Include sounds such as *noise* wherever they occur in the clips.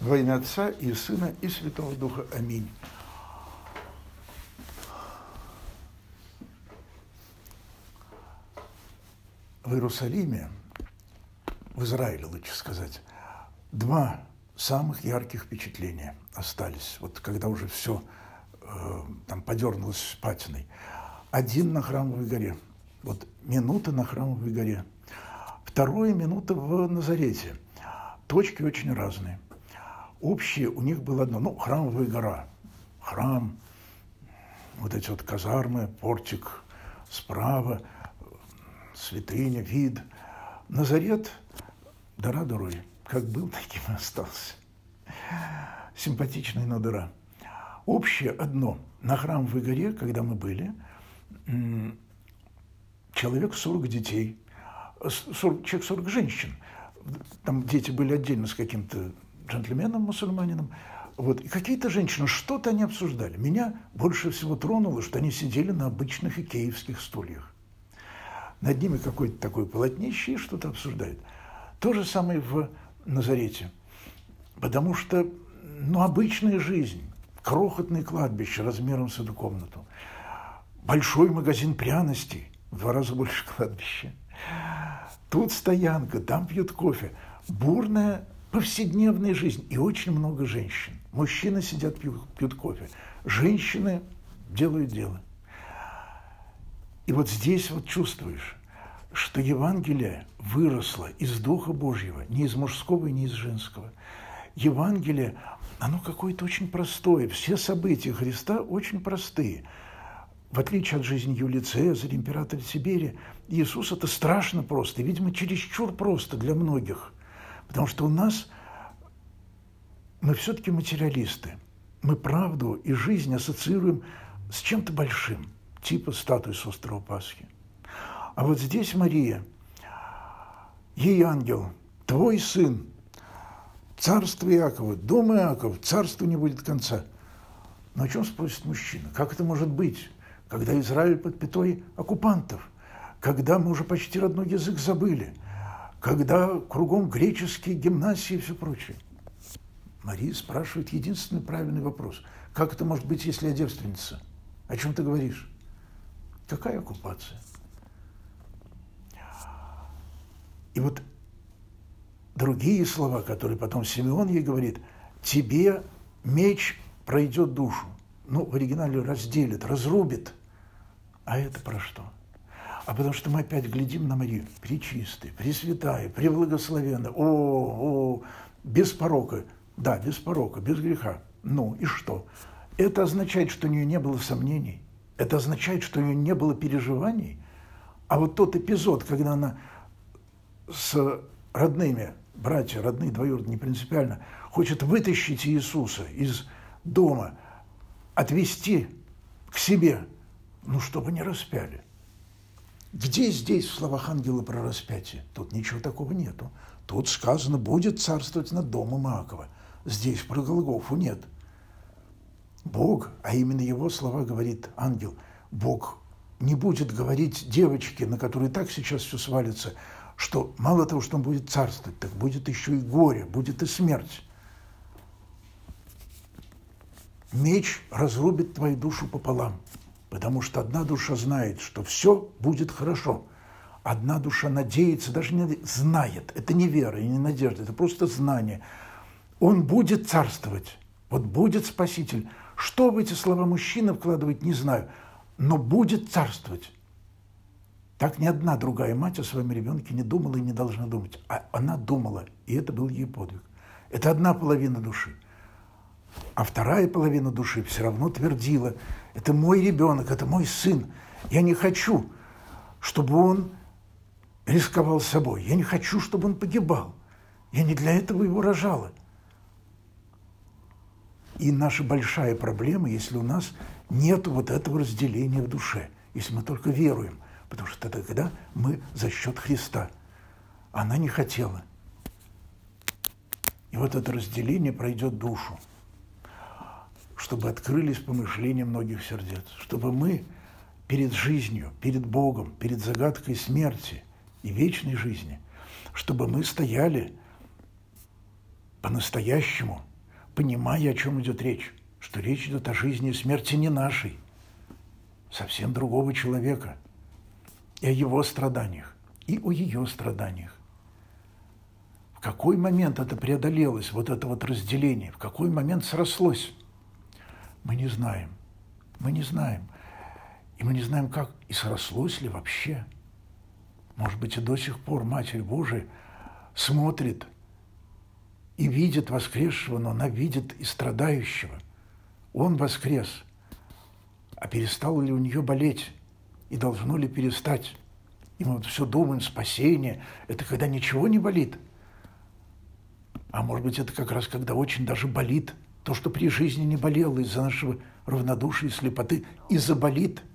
Во имя Отца и Сына и Святого Духа. Аминь. В Иерусалиме, в Израиле, лучше сказать, два самых ярких впечатления остались. Вот когда уже все э, там подернулось патиной. Один на Храмовой горе. Вот минута на Храмовой горе. Второе минута в Назарете. Точки очень разные. Общее у них было одно. Ну, Храмовая гора. Храм, вот эти вот казармы, портик справа, святыня, вид. Назарет, дыра дырой. Как был, *laughs* таким и остался. Симпатичный, но дыра. Общее одно. На Храмовой горе, когда мы были, человек 40 детей, 40, человек 40 женщин. Там дети были отдельно с каким-то джентльменом, мусульманином. Вот. И какие-то женщины, что-то они обсуждали. Меня больше всего тронуло, что они сидели на обычных икеевских стульях. Над ними какой-то такой полотнище и что-то обсуждают. То же самое в Назарете. Потому что, ну, обычная жизнь, крохотное кладбище размером с эту комнату, большой магазин пряностей, в два раза больше *laughs* кладбища. Тут стоянка, там пьют кофе. Бурная повседневная жизнь и очень много женщин. Мужчины сидят, пьют, пьют кофе. Женщины делают дело. И вот здесь вот чувствуешь, что Евангелие выросло из Духа Божьего, не из мужского и не из женского. Евангелие, оно какое-то очень простое. Все события Христа очень простые. В отличие от жизни Юлии Цезаря, императора Сибири, Иисус это страшно просто, и, видимо, чересчур просто для многих. Потому что у нас мы все-таки материалисты. Мы правду и жизнь ассоциируем с чем-то большим – типа статуи с острова Пасхи. А вот здесь Мария, ей ангел, твой сын, царство Иакова, дом Иаков, царству не будет конца. Но о чем спросит мужчина? Как это может быть, когда Израиль под пятой оккупантов, когда мы уже почти родной язык забыли, когда кругом греческие гимнасии и все прочее? Мария спрашивает единственный правильный вопрос. Как это может быть, если я девственница? О чем ты говоришь? Какая оккупация? И вот другие слова, которые потом Симеон ей говорит, тебе меч пройдет душу. Ну, в оригинале разделит, разрубит. А это про что? А потому что мы опять глядим на Марию, пречистая, пресвятая, преблагословенная, о, о, без порока. Да, без порока, без греха. Ну и что? Это означает, что у нее не было сомнений. Это означает, что у нее не было переживаний. А вот тот эпизод, когда она с родными, братья, родные, двоюродные, принципиально, хочет вытащить Иисуса из дома, отвести к себе, ну, чтобы не распяли. Где здесь в словах ангела про распятие? Тут ничего такого нету. Тут сказано, будет царствовать над домом Иакова. Здесь про Голгофу нет – Бог, а именно его слова говорит ангел, Бог не будет говорить девочке, на которой так сейчас все свалится, что мало того, что он будет царствовать, так будет еще и горе, будет и смерть. Меч разрубит твою душу пополам, потому что одна душа знает, что все будет хорошо. Одна душа надеется, даже не знает. Это не вера и не надежда, это просто знание. Он будет царствовать. Вот будет Спаситель. Что в эти слова мужчина вкладывает, не знаю, но будет царствовать. Так ни одна другая мать о своем ребенке не думала и не должна думать. А она думала, и это был ей подвиг. Это одна половина души. А вторая половина души все равно твердила, это мой ребенок, это мой сын. Я не хочу, чтобы он рисковал собой. Я не хочу, чтобы он погибал. Я не для этого его рожала. И наша большая проблема, если у нас нет вот этого разделения в душе, если мы только веруем, потому что тогда мы за счет Христа. Она не хотела. И вот это разделение пройдет душу, чтобы открылись помышления многих сердец, чтобы мы перед жизнью, перед Богом, перед загадкой смерти и вечной жизни, чтобы мы стояли по-настоящему, понимая, о чем идет речь, что речь идет о жизни и смерти не нашей, совсем другого человека, и о его страданиях, и о ее страданиях. В какой момент это преодолелось, вот это вот разделение, в какой момент срослось, мы не знаем. Мы не знаем. И мы не знаем, как, и срослось ли вообще. Может быть, и до сих пор Матерь Божия смотрит и видит воскресшего, но она видит и страдающего. Он воскрес. А перестал ли у нее болеть? И должно ли перестать? И мы вот все думаем, спасение – это когда ничего не болит. А может быть, это как раз когда очень даже болит. То, что при жизни не болело из-за нашего равнодушия и слепоты, и заболит –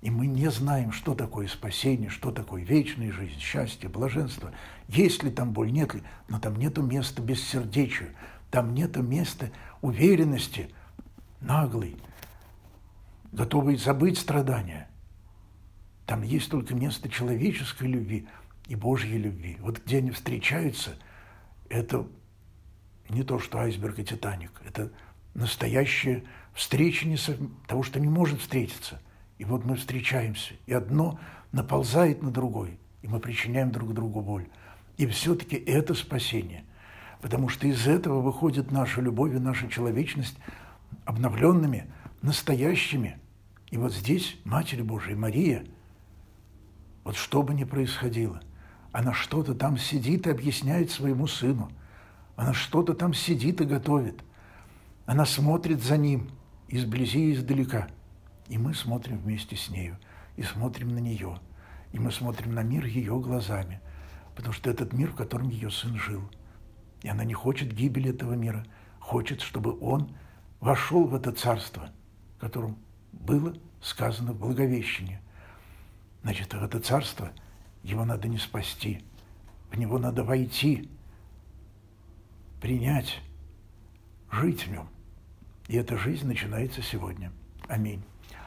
и мы не знаем, что такое спасение, что такое вечная жизнь, счастье, блаженство. Есть ли там боль, нет ли. Но там нету места бессердечию, там нету места уверенности, наглой, готовой забыть страдания. Там есть только место человеческой любви и Божьей любви. Вот где они встречаются, это не то, что айсберг и Титаник. Это настоящая встреча не со... того, что не может встретиться – и вот мы встречаемся, и одно наползает на другое, и мы причиняем друг другу боль. И все-таки это спасение, потому что из этого выходит наша любовь и наша человечность обновленными, настоящими. И вот здесь Матерь Божия, Мария, вот что бы ни происходило, она что-то там сидит и объясняет своему сыну. Она что-то там сидит и готовит. Она смотрит за ним изблизи и издалека – и мы смотрим вместе с нею, и смотрим на нее, и мы смотрим на мир ее глазами, потому что этот мир, в котором ее сын жил. И она не хочет гибели этого мира, хочет, чтобы он вошел в это царство, которым было сказано в Благовещении. Значит, в это царство его надо не спасти, в него надо войти, принять, жить в нем. И эта жизнь начинается сегодня. Аминь.